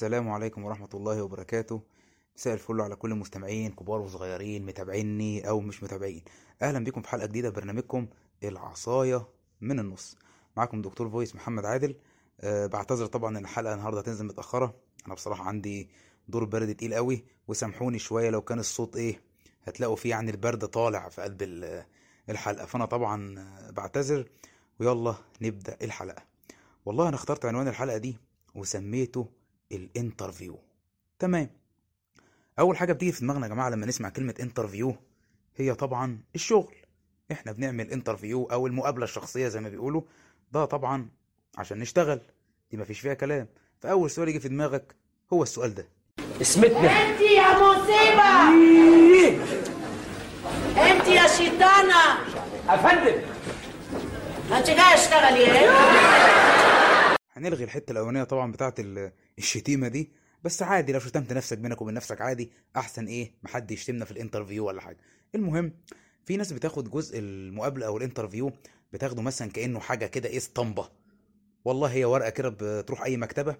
السلام عليكم ورحمة الله وبركاته. مساء الفل على كل المستمعين كبار وصغيرين متابعيني أو مش متابعين. أهلا بكم في حلقة جديدة برنامجكم العصاية من النص. معكم دكتور فويس محمد عادل. أه بعتذر طبعا إن الحلقة النهاردة هتنزل متأخرة. أنا بصراحة عندي دور برد تقيل قوي وسامحوني شوية لو كان الصوت إيه هتلاقوا فيه يعني البرد طالع في قلب ال- الحلقة. فأنا طبعا بعتذر. ويلا نبدأ الحلقة. والله أنا اخترت عنوان الحلقة دي وسميته ال interview. تمام. أول حاجة بتيجي في دماغنا يا جماعة لما نسمع كلمة interview هي طبعا الشغل. إحنا بنعمل interview أو المقابلة الشخصية زي ما بيقولوا. ده طبعا عشان نشتغل. دي مفيش فيها كلام. فأول سؤال يجي في دماغك هو السؤال ده. اسمتنا. أنت يا مصيبة. أنت يا شيطانة. أفندم. أنت جاي اشتغلي. إيه هنلغي الحتة الأولانية طبعا بتاعت ال- الشتيمة دي. بس عادي لو شتمت نفسك بينك وبين نفسك عادي أحسن إيه؟ محد يشتمنا في ال interview ولا حاجة. المهم في ناس بتاخد جزء المقابلة أو ال interview بتاخده مثلا كأنه حاجة كده إيه اسطمبة. والله هي ورقة كده بتروح أي مكتبة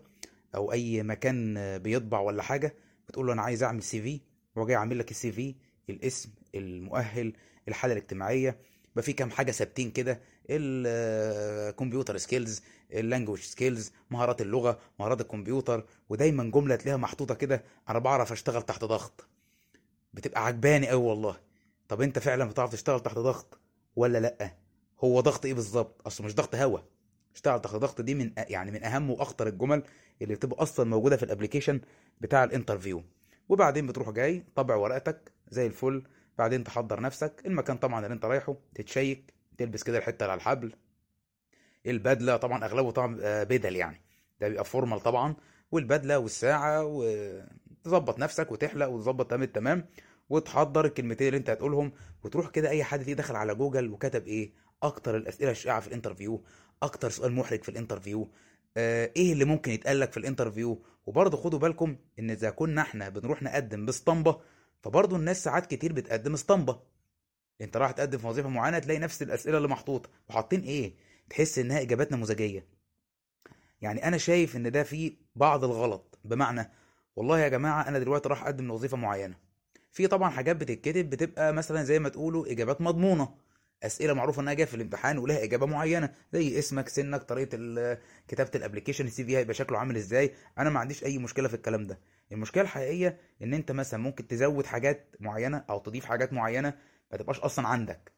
أو أي مكان بيطبع ولا حاجة بتقول له أنا عايز أعمل CV هو جاي عامل لك ال CV الاسم المؤهل الحالة الاجتماعية. يبقى في كام حاجة ثابتين كده ال computer skills ال language skills مهارات اللغة مهارات الكمبيوتر ودايما جملة تلاقيها محطوطة كده أنا بعرف أشتغل تحت ضغط. بتبقى عجباني قوي والله. طب أنت فعلا بتعرف تشتغل تحت ضغط ولا لأ؟ هو ضغط إيه بالظبط؟ اصله مش ضغط هوا. اشتغل تحت ضغط دي من يعني من أهم وأخطر الجمل اللي بتبقى أصلا موجودة في ال application بتاع ال interview وبعدين بتروح جاي طبع ورقتك زي الفل بعدين تحضر نفسك. المكان طبعا اللي انت رايحه تتشيك تلبس كده الحتة اللي على الحبل. البدلة طبعا أغلبه طبعا بدل يعني. ده بيبقى formal طبعا. والبدلة والساعة وتظبط نفسك وتحلق وتظبط تمام التمام. وتحضر الكلمتين اللي انت هتقولهم. وتروح كده أي حد فيه دخل على جوجل وكتب إيه؟ أكتر الأسئلة الشائعة في ال interview. أكتر سؤال محرج في ال interview. آه إيه اللي ممكن يتقال لك في ال interview؟ وبرضه خدوا بالكم إن إذا كنا إحنا بنروح نقدم باسطمبة فبرضه الناس ساعات كتير بتقدم اسطمبة. انت رايح تقدم في وظيفة معينة تلاقي نفس الأسئلة اللي محطوطة. وحاطين إيه؟ تحس إنها إجابات نموذجية. يعني أنا شايف إن ده فيه بعض الغلط. بمعنى والله يا جماعة أنا دلوقتي رايح أقدم لوظيفة معينة. في طبعا حاجات بتتكتب بتبقى مثلا زي ما تقولوا إجابات مضمونة. أسئلة معروفة إنها جاية في الامتحان ولها إجابة معينة زي اسمك سنك طريقة كتابة ال application ال CV هيبقى شكله عامل إزاي؟ أنا ما عنديش أي مشكلة في الكلام ده. المشكلة الحقيقية إن أنت مثلا ممكن تزود حاجات معينة أو تضيف حاجات معينة ما تبقاش أصلا عندك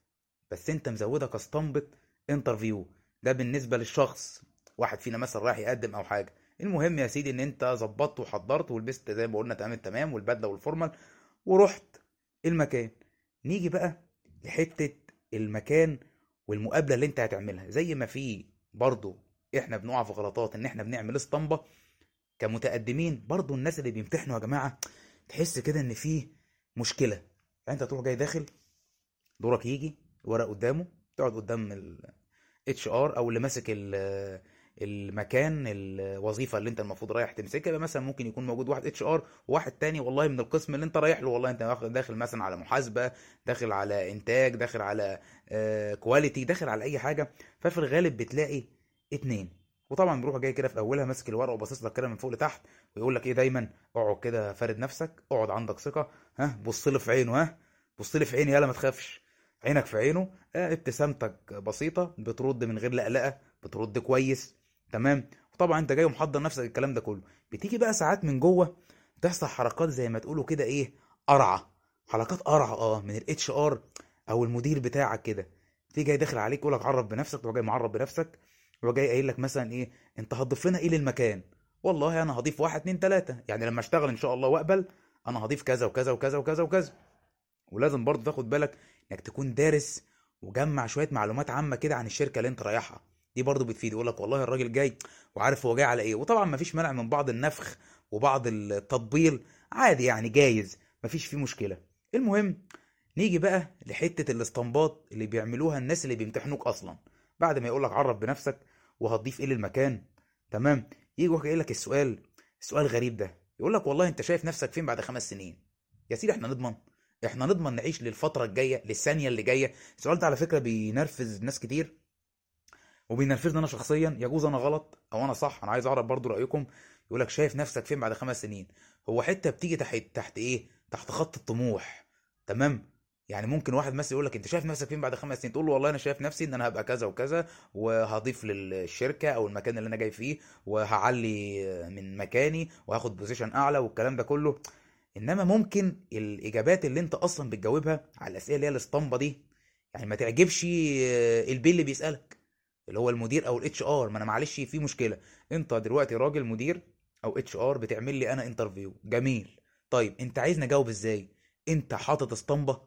بس أنت مزودها كاسطمبة interview. ده بالنسبة للشخص واحد فينا مثلا رايح يقدم أو حاجة. المهم يا سيدي إن أنت ظبطت وحضرت ولبست زي ما قلنا تمام التمام والبدلة وال formal ورحت المكان. نيجي بقى لحتة المكان والمقابلة اللي انت هتعملها. زي ما في برضو إحنا بنقع في غلطات ان إحنا بنعمل اسطمبة كمتقدمين برضو الناس اللي بيمتحنوا يا جماعة تحس كده ان فيه مشكلة. يعني انت تروح جاي داخل دورك يجي ورق قدامه تقعد قدام ال HR أو اللي ماسك المكان الوظيفة اللي انت المفروض رايح تمسكها يبقى مثلا ممكن يكون موجود واحد HR وواحد تاني والله من القسم اللي انت رايح له والله انت داخل مثلا على محاسبة داخل على إنتاج داخل على quality داخل على أي حاجة. ففي الغالب بتلاقي اتنين. وطبعا بيروح جاي كده في أولها ماسك الورقة وباصص لك كده من فوق لتحت ويقول لك إيه دايما اقعد كده فارد نفسك اقعد عندك ثقة ها بص لي في عينه ها بص لي في عيني يلا ما تخافش. عينك في عينه آه، ابتسامتك بسيطة بترد من غير لقلقة بترد كويس. تمام؟ وطبعا أنت جاي ومحضر نفسك الكلام ده كله. بتيجي بقى ساعات من جوه تحصل حركات زي ما تقولوا كده إيه؟ قرعة. حركات قرعة آه من ال HR أو المدير بتاعك كده. تيجي جاي داخل عليك يقول لك عرف بنفسك تروح جاي معرف بنفسك يروح جاي قايل لك مثلا إيه؟ أنت هتضيف لنا إيه للمكان؟ والله أنا هضيف واحد اتنين تلاتة. يعني لما أشتغل إن شاء الله وأقبل أنا هضيف كذا وكذا وكذا وكذا وكذا. ولازم برضه تاخد بالك إنك تكون دارس وجمع شوية معلومات عامة كده عن الشركة اللي أنت رايحها. دي برضه بتفيد يقول لك والله الراجل جاي وعارف هو جاي على إيه. وطبعا مفيش مانع من بعض النفخ وبعض التطبيل عادي يعني جايز مفيش فيه مشكلة. المهم نيجي بقى لحتة الاستنباط اللي بيعملوها الناس اللي بيمتحنوك أصلا. بعد ما يقول لك عرف بنفسك وهتضيف إيه للمكان. تمام؟ يجي واحد لك السؤال السؤال غريب ده. يقول لك والله أنت شايف نفسك فين بعد خمس سنين؟ يا سيدي إحنا نضمن إحنا نضمن نعيش للفترة الجاية للثانية اللي جاية. السؤال ده على فكرة بينرفز ناس كتير. وبينرفزني أنا شخصيا يجوز أنا غلط أو أنا صح. أنا عايز أعرف برضو رأيكم. يقول لك شايف نفسك فين بعد خمس سنين. هو حتة بتيجي تحت تحت إيه؟ تحت خط الطموح. تمام؟ يعني ممكن واحد مثلا يقول لك أنت شايف نفسك فين بعد خمس سنين؟ تقول له والله أنا شايف نفسي إن أنا هبقى كذا وكذا وهضيف للشركة أو المكان اللي أنا جاي فيه وهعلي من مكاني وهاخد بوزيشن أعلى والكلام ده كله. إنما ممكن الإجابات اللي أنت أصلا بتجاوبها على الأسئلة اللي هي الأسطمبة دي يعني ما تعجبش البيه اللي بيسألك. اللي هو المدير أو ال HR ما أنا معلش في مشكلة. أنت دلوقتي راجل مدير أو HR بتعمل لي أنا interview جميل. طيب أنت عايزني أجاوب إزاي؟ أنت حاطط اسطمبة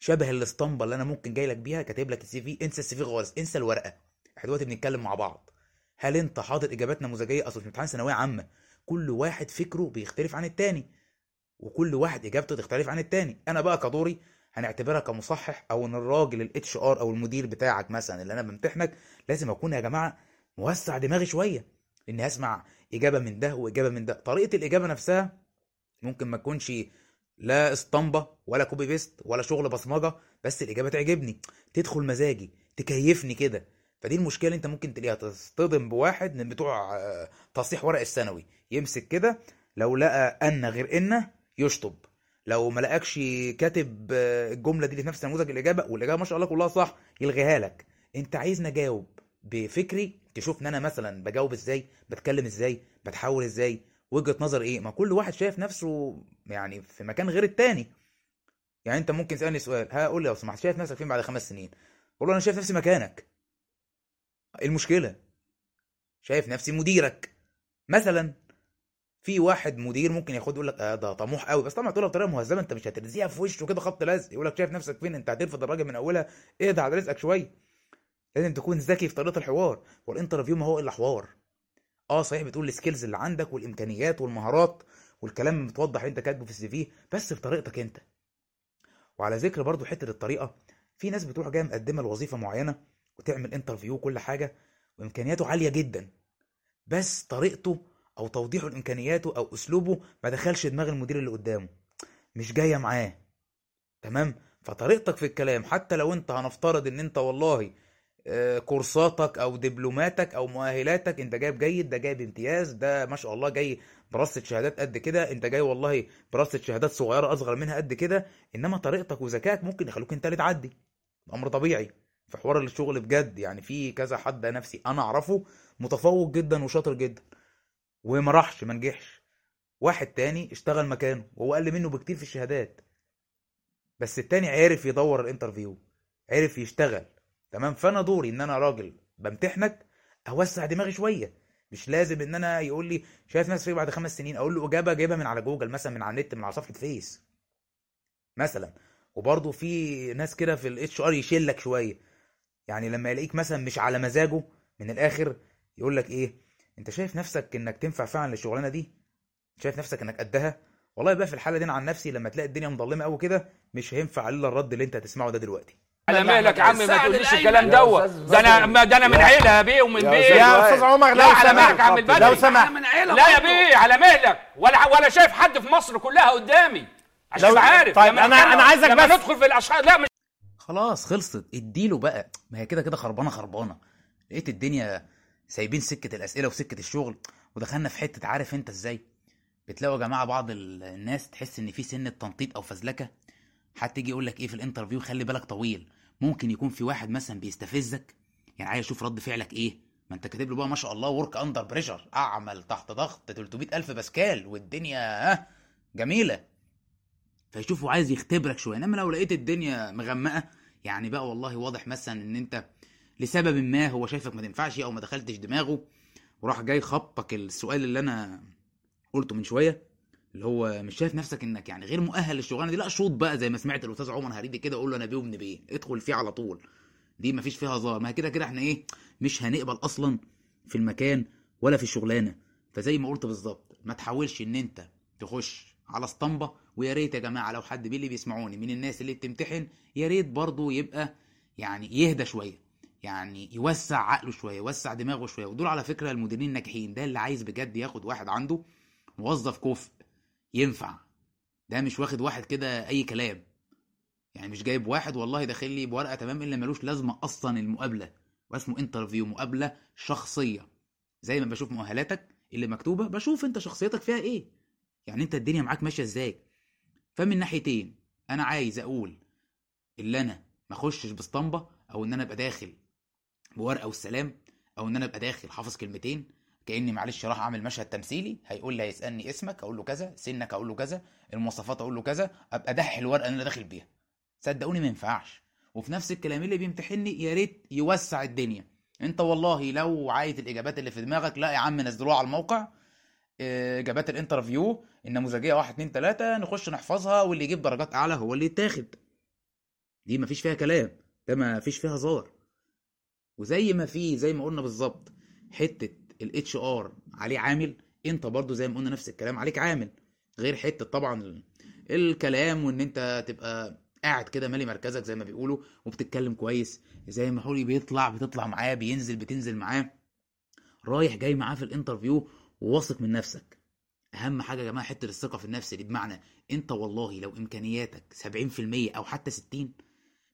شبه الاسطمبة اللي أنا ممكن جاي لك بيها كاتب لك ال CV. انسى ال CV خالص انسى الورقة. إحنا دلوقتي بنتكلم مع بعض. هل أنت حاطط إجابات نموذجية؟ أصل امتحان ثانوية عامة. كل واحد فكره بيختلف عن التاني وكل واحد إجابته تختلف عن التاني. أنا بقى كدوري هنعتبرها كمصحح أو إن الراجل ال HR أو المدير بتاعك مثلا اللي أنا بمتحنك لازم أكون يا جماعة موسع دماغي شوية إني أسمع إجابة من ده وإجابة من ده. طريقة الإجابة نفسها ممكن ما تكونش لا اسطمبة ولا copy paste ولا شغل بصمجة بس الإجابة تعجبني تدخل مزاجي تكيفني كده. فدي المشكلة اللي أنت ممكن تلاقيها تصطدم بواحد من بتوع آه، تصحيح ورق الثانوي. يمسك كده لو لقى أن غير إن يشطب. لو ما لقاكش كاتب آه، الجملة دي في نفس نموذج الإجابة والإجابة ما شاء الله كلها صح يلغيها لك. أنت عايزني أجاوب بفكري تشوف إن أنا مثلا بجاوب إزاي بتكلم إزاي بتحول إزاي وجهة نظر إيه؟ ما كل واحد شايف نفسه يعني في مكان غير التاني. يعني أنت ممكن تسألني سؤال ها قول لي لو سمحت شايف نفسك فين بعد خمس سنين؟ قول له أنا شايف نفسي مكانك. إيه المشكلة؟ شايف نفسي مديرك. مثلا في واحد مدير ممكن ياخد يقول لك آه ده طموح قوي. بس طبعا تقولها بطريقه مهذبة انت مش هترزيها في وشه كده خبط لزق. يقول لك شايف نفسك فين؟ انت هترفض الراجل من أولها. اهدى على رزقك شوية. لازم تكون ذكي في طريقة الحوار. وال interview ما هو إلا حوار. آه صحيح بتقول ال skills اللي عندك والإمكانيات والمهارات والكلام متوضح انت كاتبه في ال CV بس بطريقتك انت. وعلى ذكر برضو حتة الطريقة في ناس بتروح جاية مقدمة لوظيفة معينة وتعمل interview وكل حاجة وإمكانياته عالية جدا. بس طريقته أو توضيحه لامكانياته أو أسلوبه ما دخلش دماغ المدير اللي قدامه. مش جاية معاه. تمام؟ فطريقتك في الكلام حتى لو أنت هنفترض إن أنت والله آه، كورساتك أو دبلوماتك أو مؤهلاتك أنت جايب جيد ده جايب امتياز ده ما شاء الله جاي برصة شهادات قد كده أنت جاي والله برصة شهادات صغيرة أصغر منها قد كده إنما طريقتك وذكائك ممكن يخلوك أنت اللي تعدي. أمر طبيعي. في حوار الشغل بجد يعني في كذا حد نفسي أنا أعرفه متفوق جدا وشاطر جدا. وما راحش ما نجحش. واحد تاني اشتغل مكانه وهو أقل منه بكتير في الشهادات. بس التاني عرف يدور الانترفيو عرف يشتغل. تمام؟ فأنا دوري إن أنا راجل بمتحنك أوسع دماغي شوية. مش لازم إن أنا يقول لي شايف نفسك فين بعد خمس سنين أقول له إجابة جايبها من على جوجل مثلا من على النت من على صفحة فيس. مثلا. وبرضه في ناس كده في ال HR يشلك شوية. يعني لما يلاقيك مثلا مش على مزاجه من الآخر يقول لك إيه؟ انت شايف نفسك انك تنفع فعلا للشغلانة دي؟ شايف نفسك انك قدها؟ والله بقى في الحالة دي أنا عن نفسي لما تلاقي الدنيا مظلمة قوي كده مش هينفع إلا الرد اللي أنت هتسمعه ده دلوقتي. على مهلك يا عم ما تقوليش. الكلام يا دوت ده أنا ده أنا من يا- عيلة بيه ومن يا بيه يا. أستاذ عمر لا على مهلك يا عم البدري لو سمحت. من عيلة لا يا. بيه على مهلك. ولا ولا شايف حد في مصر كلها قدامي. عشان لو- عارف. طيب نتكلم- أنا عايزك بس- ندخل في الاشخاص لا مش خلاص خلصت. اديله بقى. ما هي كده كده خربانة خربانة. لقيت الدنيا سايبين سكة الأسئلة وسكة الشغل ودخلنا في حتة عارف أنت إزاي؟ بتلاقوا يا جماعة بعض ال- الناس تحس إن في سنة تنطيط أو فزلكة. حتى يجي يقول لك إيه في الإنترفيو؟ خلي بالك طويل. ممكن يكون في واحد مثلا بيستفزك يعني عايز أشوف رد فعلك إيه؟ ما أنت كاتب له بقى ما شاء الله work under pressure أعمل تحت ضغط 300 ألف باسكال والدنيا ها؟ جميلة. فيشوفه عايز يختبرك شوية. إنما لو لقيت الدنيا مغمقة يعني بقى والله واضح مثلا إن أنت لسبب ما هو شايفك ما تنفعش أو ما دخلتش دماغه وراح جاي خبطك السؤال اللي أنا قلته من شوية اللي هو مش شايف نفسك إنك يعني غير مؤهل للشغلانة دي؟ لا شوط بقى زي ما سمعت الأستاذ عمر هريدي كده قول له أنا بيه وابن بيه ادخل فيه على طول. دي مفيش فيها هزار ما كده كده إحنا إيه مش هنقبل أصلا في المكان ولا في الشغلانة. فزي ما قلت بالظبط ما تحاولش إن أنت تخش على اسطمبة ويا ريت يا جماعة لو حد باللي بيسمعوني من الناس اللي بتمتحن يا ريت برضه يبقى يعني يهدى شوية. يعني يوسع عقله شوية يوسع دماغه شوية. ودول على فكرة المديرين الناجحين ده اللي عايز بجد ياخد واحد عنده موظف كفء ينفع. ده مش واخد واحد كده أي كلام. يعني مش جايب واحد والله داخل لي بورقة تمام إلا ملوش لازمة أصلا المقابلة واسمه انترفيو مقابلة شخصية. زي ما بشوف مؤهلاتك اللي مكتوبة بشوف أنت شخصيتك فيها إيه. يعني أنت الدنيا معاك ماشية إزاي. فمن ناحيتين أنا عايز أقول اللي أنا ما أخشش باسطمبه أو إن أنا أبقى داخل. بورقة والسلام أو إن أنا أبقى داخل حافظ كلمتين كأني معلش راح أعمل مشهد تمثيلي هيقول لي هيسألني اسمك أقول له كذا سنك أقول له كذا المواصفات أقول له كذا أبقى دح الورقة اللي أنا داخل بيها. صدقوني ما ينفعش. وفي نفس الكلام اللي بيمتحني يا ريت يوسع الدنيا. أنت والله لو عايز الإجابات اللي في دماغك لا يا عم نزلوها على الموقع. آه، إجابات ال interview النموذجية 1 2 3 نخش نحفظها واللي يجيب درجات أعلى هو اللي يتاخد. دي مفيش فيها كلام. ده مفيش فيها هزار. وزي ما في زي ما قلنا بالظبط حتة ال HR عليه عامل انت برضو زي ما قلنا نفس الكلام عليك عامل. غير حتة طبعا ال- الكلام وإن انت تبقى قاعد كده مالي مركزك زي ما بيقولوا وبتتكلم كويس زي ما حولي بيطلع بتطلع معاه بينزل بتنزل معاه. رايح جاي معاه في الانترفيو وواثق من نفسك. أهم حاجة يا جماعة حتة الثقة في النفس دي بمعنى انت والله لو إمكانياتك 70% أو حتى 60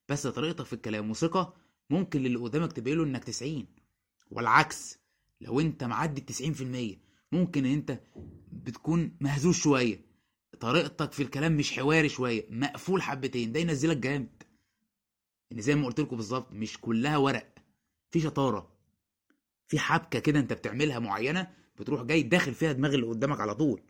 بس طريقتك في الكلام وثقة ممكن للي قدامك تبين له إنك 90 والعكس لو أنت معدي ال 90% ممكن أنت بتكون مهزوز شوية طريقتك في الكلام مش حواري شوية مقفول حبتين ده ينزلك جامد. ان زي ما قلت لكم بالظبط مش كلها ورق في شطارة في حبكة كده أنت بتعملها معينة بتروح جاي داخل فيها دماغ اللي قدامك على طول.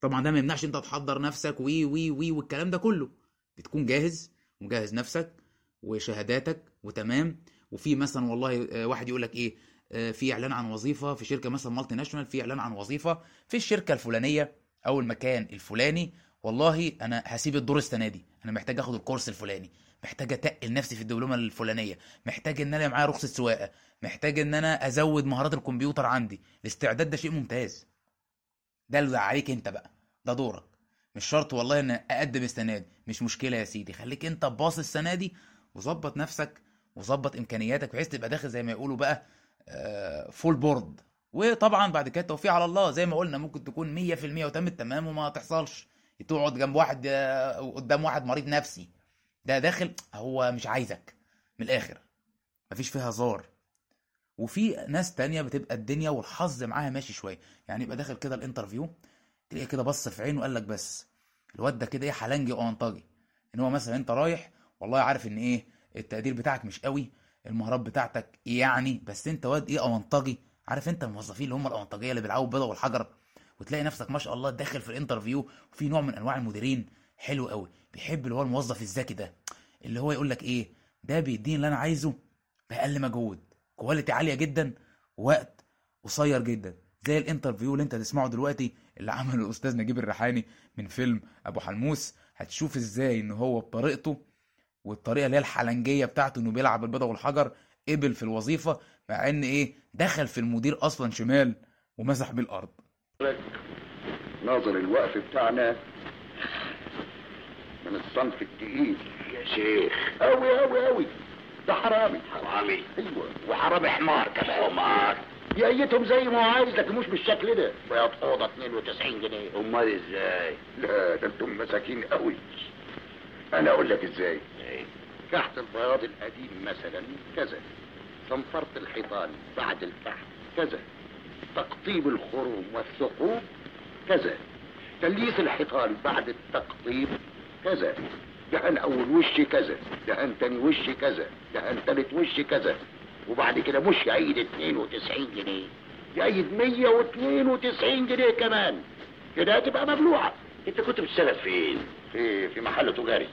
طبعا ده ما يمنعش أنت تحضر نفسك وي وي وي والكلام ده كله. بتكون جاهز ومجهز نفسك وشهاداتك وتمام؟ وفي مثلا والله آه، واحد يقول لك إيه آه، في إعلان عن وظيفة في شركة مثلا مالتي ناشونال في إعلان عن وظيفة في الشركة الفلانية أو المكان الفلاني. والله أنا هسيب الدور السنة دي. أنا محتاج آخد الكورس الفلاني. محتاج أتقل نفسي في الدبلومة الفلانية. محتاج إن أنا معايا رخصة سواقة. محتاج إن أنا أزود مهارات الكمبيوتر عندي. الاستعداد ده شيء ممتاز. ده اللي عليك أنت بقى. ده دورك. مش شرط والله إن أقدم السنة دي. مش مشكلة يا سيدي. خليك أنت باص السنة دي وظبط نفسك وظبط إمكانياتك بحيث تبقى داخل زي ما يقولوا بقى full board وطبعا بعد كده التوفيق على الله زي ما قلنا ممكن تكون 100% وتم التمام وما تحصلش. تقعد جنب واحد آه، قدام واحد مريض نفسي. ده داخل هو مش عايزك من الآخر. مفيش فيها هزار. وفي ناس تانية بتبقى الدنيا والحظ معاها ماشي شوية. يعني يبقى داخل كده ال interview تلاقيه كده بص في عينه وقال لك بس الواد ده كده إيه حلنجي واونطجي إن هو مثلا أنت رايح والله عارف إن إيه التقدير بتاعك مش قوي المهارات بتاعتك يعني بس أنت واد إيه اونطجي عارف أنت الموظفين اللي هم الاونطجيه اللي بيلعبوا بالبيضه والحجر؟ وتلاقي نفسك ما شاء الله داخل في ال interview وفي نوع من أنواع المديرين حلو قوي. بيحب اللي هو الموظف الذكي ده اللي هو يقول لك إيه ده بيديني اللي أنا عايزه بأقل مجهود quality عالية جدا وقت قصير جدا. زي ال interview اللي أنت هتسمعه دلوقتي اللي عمله الأستاذ نجيب الريحاني من فيلم أبو حلموس. هتشوف إزاي إن هو بطريقته والطريقة اللي هي الحلنجية بتاعته إنه بيلعب البيضة والحجر قبل في الوظيفة مع إن إيه دخل في المدير أصلا شمال ومسح بيه الأرض. ناظر الوقف بتاعنا من الصنف التقيل. يا شيخ. أوي أوي أوي. ده حرامي. حرامي. أيوه. وحرامي حمار كمان. حمار. يأيتهم زي ما هو عايز لكن مش بالشكل ده. بياض أوضة 92 جنيه. أمال إزاي؟ لا ده أنتم مساكين قوي أنا أقول لك إزاي. إيه؟ كحت البياض القديم مثلا كذا. صنفرة الحيطان بعد الكحت كذا. تقطيب الخروم والثقوب كذا. تليس الحيطان بعد التقطيب كذا. دهن أول وش كذا. دهن تاني وش كذا. دهن تالت وش كذا. وبعد كده مش يعيد 92 جنيه. يعيد 192 جنيه كمان. كده هتبقى مبلوعة. انت كنت بتشتغل فين؟ في في محل تجاري.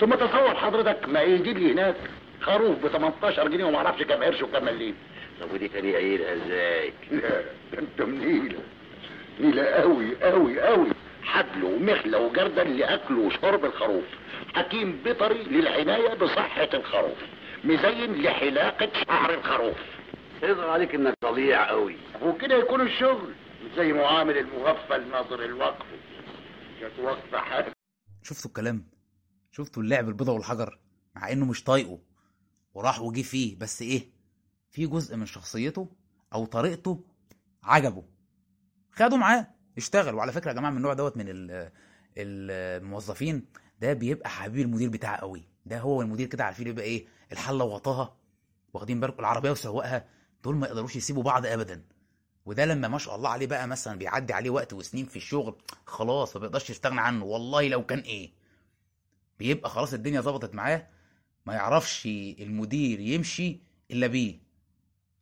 ثم تصور حضرتك ما يجيب لي هناك خروف ب 18 جنيه وما أعرفش كام قرش وكام مليم. طب ودي كان يعيدها إزاي؟ لا ده انت منيلة نيله قوي قوي قوي. حبل ومخلة وجردل لأكل وشرب الخروف. حكيم بيطري للعناية بصحة الخروف. مزين لحلاقة شعر الخروف. يظهر عليك إنك ضليع قوي. وكده يكون الشغل. زي معامل المغفل ناظر الوقف. يتوقف حاجة شفتوا الكلام؟ شفتوا اللعب البيضة والحجر؟ مع إنه مش طايقه. وراح وجي فيه بس إيه؟ في جزء من شخصيته أو طريقته عجبه. خدوا معاه اشتغل وعلى فكرة يا جماعة من النوع دوت من ال- الموظفين ده بيبقى حبيب المدير بتاعه قوي. ده هو المدير كده عارفين يبقى إيه؟ الحلة وغطاها واخدين بالكم العربية وسواقها. دول ما يقدروش يسيبوا بعض ابدا. وده لما ما شاء الله عليه بقى مثلا بيعدي عليه وقت وسنين في الشغل خلاص ما بيقدرش يستغنى عنه. والله لو كان إيه؟ بيبقى خلاص الدنيا ظبطت معاه ما يعرفش المدير يمشي إلا بيه.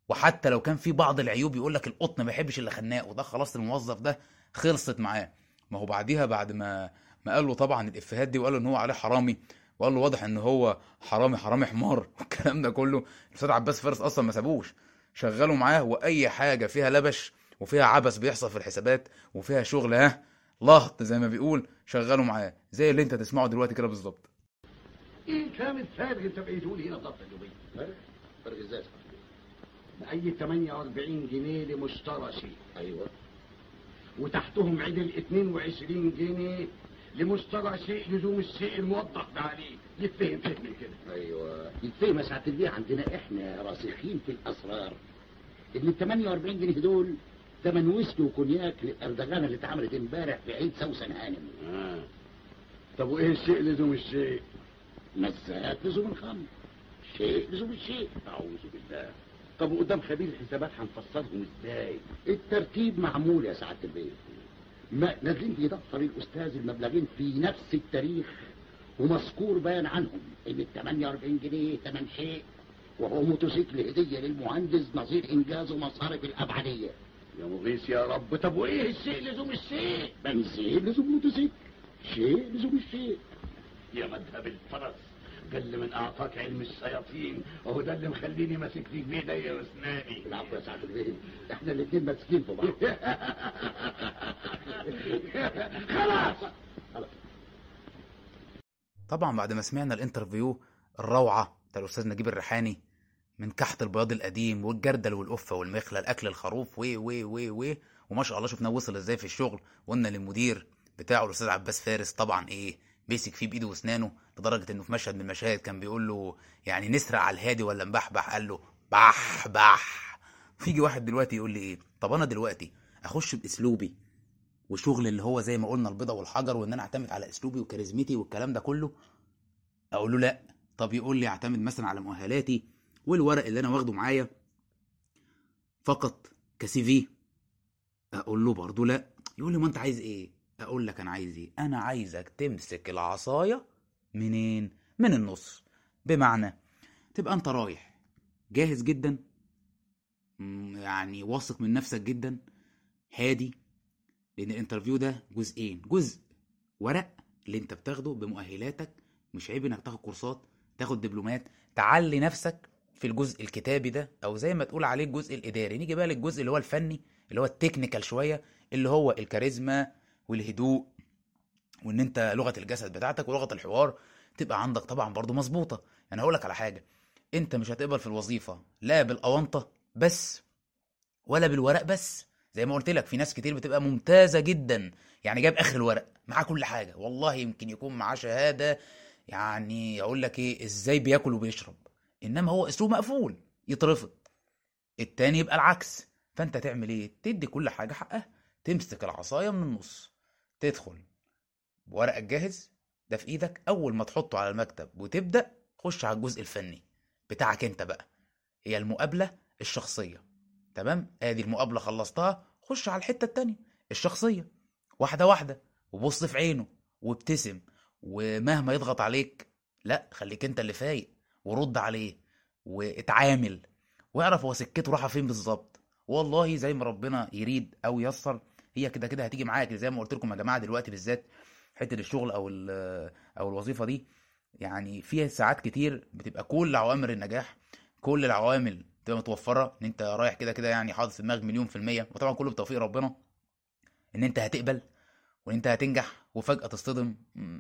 وحتى لو كان في بعض العيوب يقول لك القطن ما يحبش اللي خناق وده خلاص الموظف ده خلصت معاه. ما هو بعديها بعد ما ما قال له طبعا الإفيهات دي وقال له إن هو عليه حرامي وقال له واضح إن هو حرامي حرامي حمار والكلام ده كله. الأستاذ عباس فارس أصلا ما سابوش شغلوا معاه وأي حاجة فيها لبش وفيها عبث بيحصل في الحسابات وفيها شغل ها؟ لهط زي ما بيقول شغلوا معاه زي اللي انت تسمعه دلوقتي كده بالظبط. إيه كام الفارق انت بقيته لي هنا ضبط اليومين. فرق فرق إزاي يا صاحبي؟ بأي 48 جنيه لمشترى شيء أيوه. وتحتهم عدل 22 جنيه لمشترى شيء لزوم الشيء الموضح ده عليه. يتفهم فهم كده. أيوه. يتفهم يا سعادة البيه عندنا إحنا راسخين في الأسرار. إن ال 48 جنيه دول ثمن ويسكي وكونياك للاردغانه اللي اتعملت امبارح في عيد سوسن هانم آه. طب وإيه الشيء لزوم الشيء؟ مزات لزوم الخمر شيء لزوم الشيء. أعوذ بالله. طب وقدام خبير الحسابات هنفسرهم إزاي؟ الترتيب معمول يا سعاده البيه ما نازلين في دفتر الاستاذ المبلغين في نفس التاريخ ومذكور بيان عنهم إن ال 48 جنيه ثمن شيء وهو موتوسيكل هدية للمهندس نظير انجازه مصارف الأبعدية. يا مغيث يا رب. طب وإيه الشيء لزوم الشيء؟ بنزين لزوم موتوسيكل شيء لزوم الشيء. يا مذهب الفرس. قل من أعطاك علم الشياطين. وهو ده اللي مخليني ماسك فيك بايديا واسناني العفو يا سعاده البيه إحنا الاثنين ماسكين في بعض. خلاص. طبعا بعد ما سمعنا الانترفيو الروعة بتاع الأستاذ نجيب الريحاني من كحت البياض القديم والجردل والقفة والمخلة الأكل الخروف و و و و وما شاء الله شفناه وصل إزاي في الشغل. وقلنا للمدير بتاعه الأستاذ عباس فارس طبعا إيه مسك فيه بإيده وأسنانه لدرجة إنه في مشهد من المشاهد كان بيقول له يعني نسرق على الهادي ولا نبحبح قال له بح بح فيجي واحد دلوقتي يقول لي إيه طب أنا دلوقتي أخش بأسلوبي وشغل اللي هو زي ما قلنا البيضة والحجر وإن أنا أعتمد على أسلوبي وكاريزمتي والكلام ده كله؟ أقول له لأ. طب يقول لي أعتمد مثلا على مؤهلاتي والورق اللي أنا واخده معايا فقط كسي في أقول له برضه لا. يقول لي ما أنت عايز إيه؟ أقول لك أنا عايز إيه؟ أنا عايزك تمسك العصاية منين؟ من النص. بمعنى تبقى أنت رايح جاهز جدا يعني واثق من نفسك جدا هادي لأن ال interview ده جزئين. جزء ورق اللي أنت بتاخده بمؤهلاتك مش عيب إنك تاخد كورسات تاخد دبلومات تعلي نفسك في الجزء الكتابي ده أو زي ما تقول عليه الجزء الإداري. نيجي بقى للجزء اللي هو الفني اللي هو ال technical شوية اللي هو الكاريزما والهدوء وإن أنت لغة الجسد بتاعتك ولغة الحوار تبقى عندك طبعا برضو مظبوطة. أنا هقول لك على حاجة. أنت مش هتقبل في الوظيفة لا بالاونطه بس ولا بالورق بس. زي ما قلت لك في ناس كتير بتبقى ممتازة جدا. يعني جايب آخر الورق معاه كل حاجة. والله يمكن يكون معاه شهادة. يعني أقول لك إيه إزاي بياكل وبيشرب. إنما هو أسلوب مقفول يترفض. التاني يبقى العكس. فأنت تعمل إيه؟ تدي كل حاجة حقها تمسك العصاية من النص. تدخل بورقك جاهز ده في إيدك. أول ما تحطه على المكتب وتبدأ خش على الجزء الفني بتاعك أنت بقى. هي المقابلة الشخصية. تمام؟ آدي المقابلة خلصتها خش على الحتة التانية الشخصية. واحدة واحدة. وبص في عينه وابتسم ومهما يضغط عليك لا خليك أنت اللي فايق. ورد عليه واتعامل واعرف هو سكته رايحة فين بالظبط. والله زي ما ربنا يريد أو يسر هي كده كده هتيجي معاك. زي ما قلت لكم يا جماعة دلوقتي بالذات حتة الشغل أو أو الوظيفة دي يعني فيها ساعات كتير بتبقى كل عوامل النجاح كل العوامل تبقى متوفرة إن أنت رايح كده كده يعني حاطط في دماغك مليون في المية. وطبعا كله بتوفيق ربنا إن أنت هتقبل وإن أنت هتنجح وفجأة تصطدم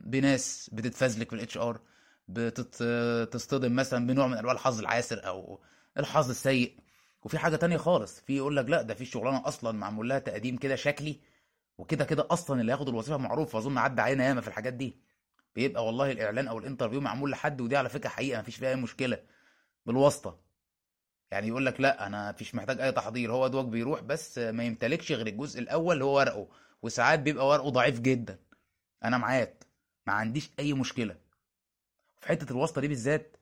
بناس بتتفزلك في ال HR بتصطدم مثلا بنوع من أنواع الحظ العاسر أو الحظ السيء. وفي حاجة تانية خالص في يقول لك لا ده في شغلانة أصلا معمول لها تقديم كده شكلي وكده كده أصلا اللي هياخد الوظيفة معروف اظن عدى علينا ياما في الحاجات دي. بيبقى والله الإعلان أو الإنترفيو معمول لحد ودي على فكرة حقيقة مفيش فيها أي مشكلة. بالواسطة. يعني يقول لك لا أنا مفيش محتاج أي تحضير هو دوك بيروح بس ما يمتلكش غير الجزء الأول اللي هو ورقه وساعات بيبقى ورقه ضعيف جدا. أنا معاك ما عنديش أي مشكلة. في حتة الواسطة دي بالذات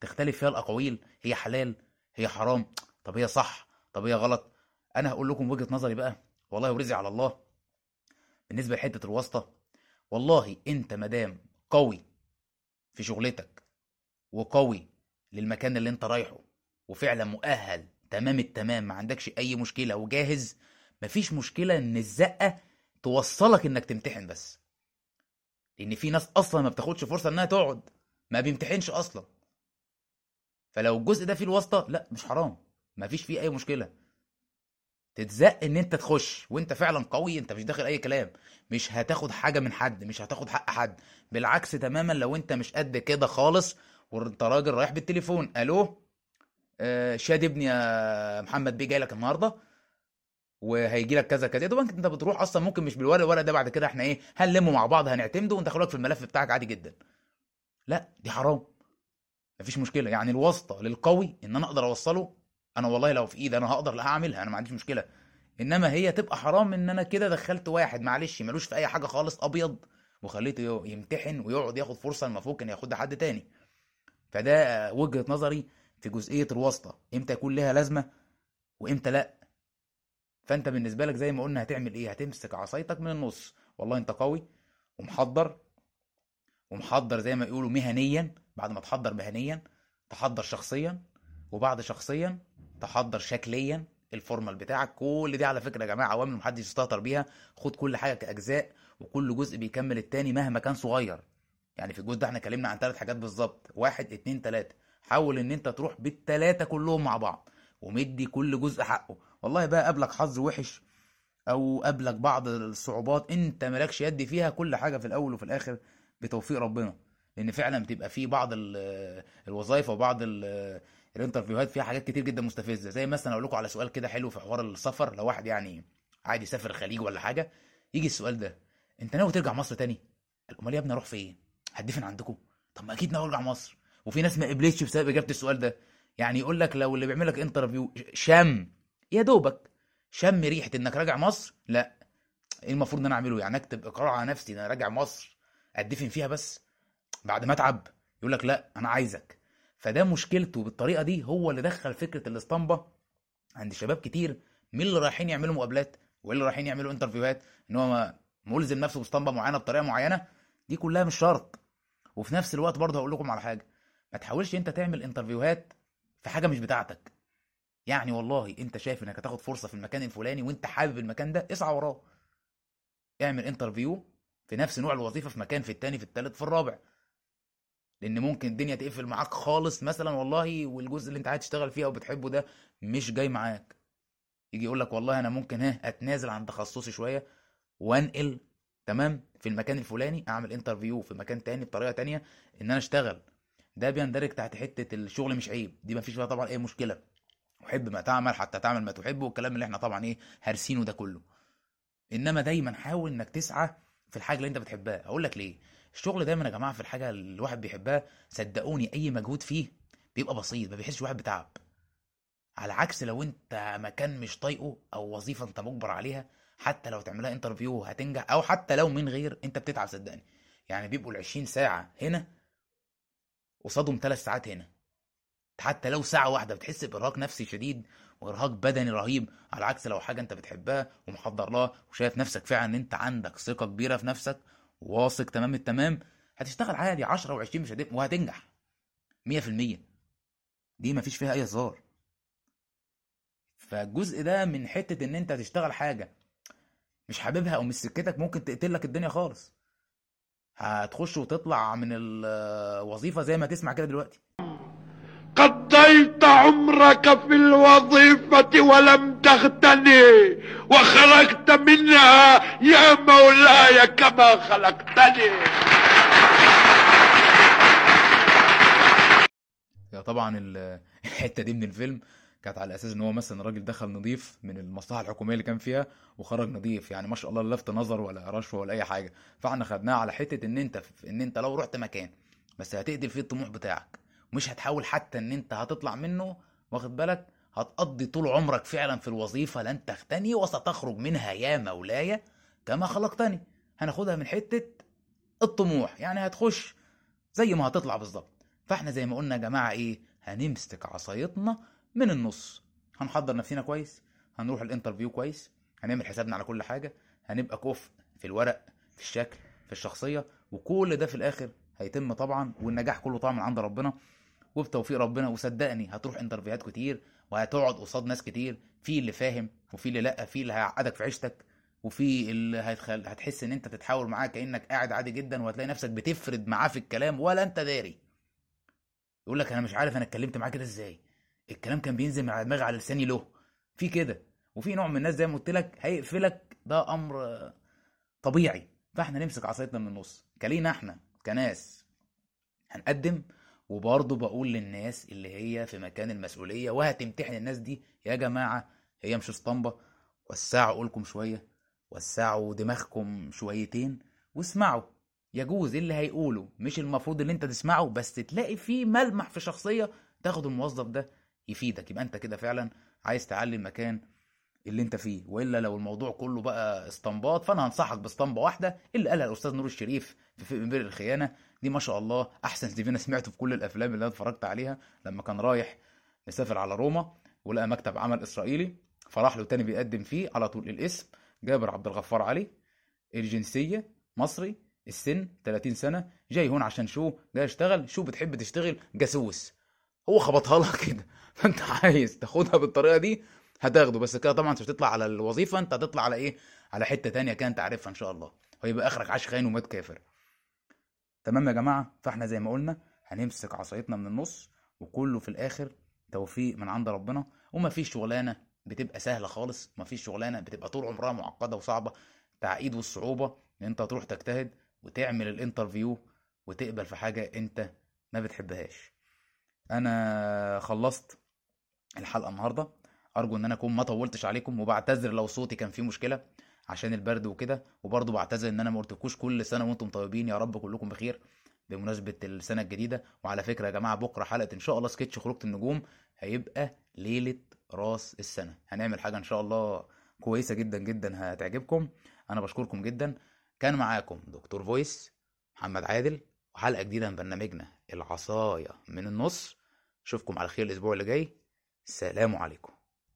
تختلف فيها الأقاويل. هي حلال هي حرام. طب هي صح؟ طب هي غلط؟ أنا هقول لكم وجهة نظري بقى. والله ورزقي على الله. بالنسبة لحتة الواسطة والله أنت مدام قوي في شغلتك وقوي للمكان اللي أنت رايحه وفعلا مؤهل تمام التمام ما عندكش أي مشكلة وجاهز مفيش مشكلة إن الزقة توصلك إنك تمتحن بس. لأن في ناس أصلا ما بتاخدش فرصة إنها تقعد. ما بيمتحنش أصلا. فلو الجزء ده فيه الواسطة لا مش حرام. مفيش فيه أي مشكلة. تتزق إن أنت تخش وأنت فعلا قوي أنت مش داخل أي كلام. مش هتاخد حاجة من حد مش هتاخد حق حد. بالعكس تماما لو أنت مش قد كده خالص وأنت راجل رايح بالتليفون ألو؟ آه شاد ابني يا محمد بيه جاي لك النهارده. وهيجي لك كذا كذا. دوبك أنت بتروح أصلا ممكن مش بالورق الورق ده بعد كده إحنا إيه هنلمه مع بعض هنعتمده وندخلك في الملف بتاعك عادي جدا. لا دي حرام. مفيش مشكلة. يعني الواسطة للقوي إن أنا أقدر أوصله أنا والله لو في إيدي أنا هقدر لا هعملها أنا ما عنديش مشكلة. إنما هي تبقى حرام إن أنا كده دخلت واحد معلش ملوش في أي حاجة خالص أبيض وخليته يمتحن ويقعد ياخد فرصة المفروض كان ياخدها حد تاني. فده وجهة نظري في جزئية الواسطة. إمتى يكون لها لازمة وإمتى لأ؟ فأنت بالنسبة لك زي ما قلنا هتعمل إيه؟ هتمسك عصايتك من النص. والله أنت قوي ومحضر ومحضر زي ما يقولوا مهنيا بعد ما تحضر مهنيا تحضر شخصيا وبعد شخصيا تحضر شكليا الفورمال بتاعك. كل دي على فكرة يا جماعة عوامل محدش يستهتر بيها. خد كل حاجة كأجزاء وكل جزء بيكمل التاني مهما كان صغير. يعني في الجزء ده إحنا اتكلمنا عن ثلاث حاجات بالظبط. واحد اتنين تلاتة. حاول إن أنت تروح بالتلاتة كلهم مع بعض ومدي كل جزء حقه. والله بقى قابلك حظ وحش أو قابلك بعض الصعوبات أنت مالكش يد فيها كل حاجة في الأول وفي الآخر بتوفيق ربنا لأن فعلا بتبقى في بعض ال- الوظائف وبعض ال- ال interviewهات فيها حاجات كتير جدا مستفزة. زي مثلا أقول لكم على سؤال كده حلو في حوار السفر لو واحد يعني عادي يسافر الخليج ولا حاجة يجي السؤال ده أنت ناوي ترجع مصر تاني؟ أمال يا ابني أروح فين؟ هتدفن عندكم؟ طب ما أكيد ناوي أرجع مصر. وفي ناس ما قبلتش بسبب إجابة السؤال ده. يعني يقول لك لو اللي بيعمل لك interview شم يا دوبك شم ريحة إنك راجع مصر لا. إيه المفروض إن أنا أعمله؟ يعني أكتب اقرار على نفسي إن أنا راجع مصر. أدفن فيها بس بعد ما أتعب. يقول لك لا أنا عايزك. فده مشكلته بالطريقة دي هو اللي دخل فكرة الاسطمبة عند شباب كتير من اللي رايحين يعملوا مقابلات واللي رايحين يعملوا interviewهات إن هو ملزم نفسه باسطمبة معينة بطريقة معينة. دي كلها مش شرط. وفي نفس الوقت برضه هقول لكم على حاجة ما تحاولش أنت تعمل interviewهات في حاجة مش بتاعتك. يعني والله أنت شايف إنك هتاخد فرصة في المكان الفلاني وأنت حابب المكان ده اسعى وراه. اعمل interview في نفس نوع الوظيفة في مكان في التاني في التالت في الرابع. لأن ممكن الدنيا تقفل معاك خالص مثلا والله والجزء اللي أنت عايز تشتغل فيه أو بتحبه ده مش جاي معاك. يجي يقول لك والله أنا ممكن ها أتنازل عن تخصصي شوية وأنقل تمام في المكان الفلاني أعمل interview في مكان تاني بطريقة تانية إن أنا أشتغل. ده بيندرج تحت حتة الشغل مش عيب دي ما فيش فيها طبعا أي مشكلة. وحب ما تعمل حتى تعمل ما تحب والكلام اللي إحنا طبعا إيه هارسينه ده كله. إنما دايما حاول إنك تسعى في الحاجة اللي انت بتحبها. أقول لك ليه. الشغل دايما يا جماعة في الحاجة اللي الواحد بيحبها صدقوني أي مجهود فيه بيبقى بسيط ما بيحسش واحد بتعب. على عكس لو انت مكان مش طايقه أو وظيفة انت مجبر عليها حتى لو تعملها انترفيو هتنجح أو حتى لو من غير انت بتتعب صدقني. يعني بيبقوا ال 20 ساعة هنا قصادهم ثلاث ساعات هنا. حتى لو ساعة واحدة بتحس بإرهاق نفسي شديد وارهاق بدني رهيب على عكس لو حاجة انت بتحبها ومحضر لها وشايف نفسك فعلا ان انت عندك ثقة كبيرة في نفسك واثق تمام التمام هتشتغل عادي 10 و20 مش هتبقى وهتنجح. 100% دي مفيش فيها أي هزار. فالجزء ده من حتة ان انت تشتغل حاجة مش حاببها أو مش سكتك ممكن تقتلك الدنيا خالص. هتخش وتطلع من الوظيفه زي ما تسمع كده دلوقتي. قضيت عمرك في الوظيفة ولم تغتني وخرجت منها يا مولاي كما خلقتني. طبعا ال- الحتة دي من الفيلم كانت على أساس إن هو مثلا راجل دخل نظيف من المصلحة الحكومية اللي كان فيها وخرج نظيف يعني ما شاء الله لا لفت نظر ولا رشوة ولا أي حاجة. فإحنا خدناها على حتة إن أنت إن أنت لو رحت مكان بس هتقتل فيه الطموح بتاعك. مش هتحاول حتى إن أنت هتطلع منه واخد بالك؟ هتقضي طول عمرك فعلا في الوظيفة لن تغتني وستخرج منها يا مولاي كما خلقتني. هناخدها من حتة الطموح يعني هتخش زي ما هتطلع بالظبط. فإحنا زي ما قلنا يا جماعة إيه؟ هنمسك عصايتنا من النص. هنحضر نفسنا كويس هنروح ال interview كويس هنعمل حسابنا على كل حاجة هنبقى كفء في الورق في الشكل في الشخصية وكل ده في الآخر هيتم طبعا والنجاح كله طبعا من عند ربنا. وبتوفيق ربنا وصدقني هتروح interviewهات كتير وهتقعد قصاد ناس كتير في اللي فاهم وفي اللي لأ في اللي هيعقدك في عيشتك وفي اللي هتخل... هتحس إن أنت تتحاور معاه كأنك قاعد عادي جدا وهتلاقي نفسك بتفرد معاه في الكلام ولا أنت داري. يقول لك أنا مش عارف أنا اتكلمت معاه كده إزاي. الكلام كان بينزل من على دماغي على لساني له. في كده. وفي نوع من الناس زي ما قلت لك هيقفلك ده أمر طبيعي. فإحنا نمسك عصايتنا من النص. كلينا إحنا كناس هنقدم وبرضه بقول للناس اللي هي في مكان المسؤولية وهتمتحن الناس دي يا جماعة هي مش اسطمبة. وسعوا قولكم شوية وسعوا دماغكم شويتين واسمعوا. يجوز اللي هيقوله مش المفروض اللي أنت تسمعه بس تلاقي فيه ملمح في شخصية تاخد الموظف ده يفيدك. يبقى أنت كده فعلا عايز تعلي المكان اللي أنت فيه. وإلا لو الموضوع كله بقى اسطمبات فأنا هنصحك باسطمبة واحدة اللي قالها الأستاذ نور الشريف في فيلم بر الخيانة دي ما شاء الله أحسن سي في أنا سمعته في كل الأفلام اللي أنا اتفرجت عليها لما كان رايح مسافر على روما ولقى مكتب عمل إسرائيلي فراح له تاني بيقدم فيه على طول الاسم جابر عبد الغفار علي الجنسية مصري السن 30 سنة جاي هون عشان شو؟ جاي اشتغل شو بتحب تشتغل؟ جاسوس. هو خبطها لها كده. فأنت عايز تاخدها بالطريقة دي؟ هتاخده. بس كده طبعا انت مش هتطلع على الوظيفة انت هتطلع على إيه؟ على حتة تانية كده انت عارفها إن شاء الله. ويبقى آخرك عاش خاين ومات كافر. تمام يا جماعة؟ فإحنا زي ما قلنا هنمسك عصايتنا من النص وكله في الآخر توفيق من عند ربنا. ومفيش شغلانة بتبقى سهلة خالص مفيش شغلانة بتبقى طول عمرها معقدة وصعبة. التعقيد والصعوبة إن أنت تروح تجتهد وتعمل الانترفيو وتقبل في حاجة أنت ما بتحبهاش. أنا خلصت الحلقة النهارده أرجو إن أنا أكون ما طولتش عليكم وبعتذر لو صوتي كان فيه مشكلة. عشان البرد وكده وبرضه بعتذر إن أنا ما قلتلكوش كل سنة وأنتم طيبين يا رب كلكم بخير بمناسبة السنة الجديدة. وعلى فكرة يا جماعة بكرة حلقة إن شاء الله سكتش خروجة النجوم هيبقى ليلة راس السنة. هنعمل حاجة إن شاء الله كويسة جدا جدا هتعجبكم. أنا بشكركم جدا. كان معاكم دكتور فويس محمد عادل وحلقة جديدة من برنامجنا العصاية من النص. أشوفكم على خير الأسبوع اللي جاي. سلام عليكم.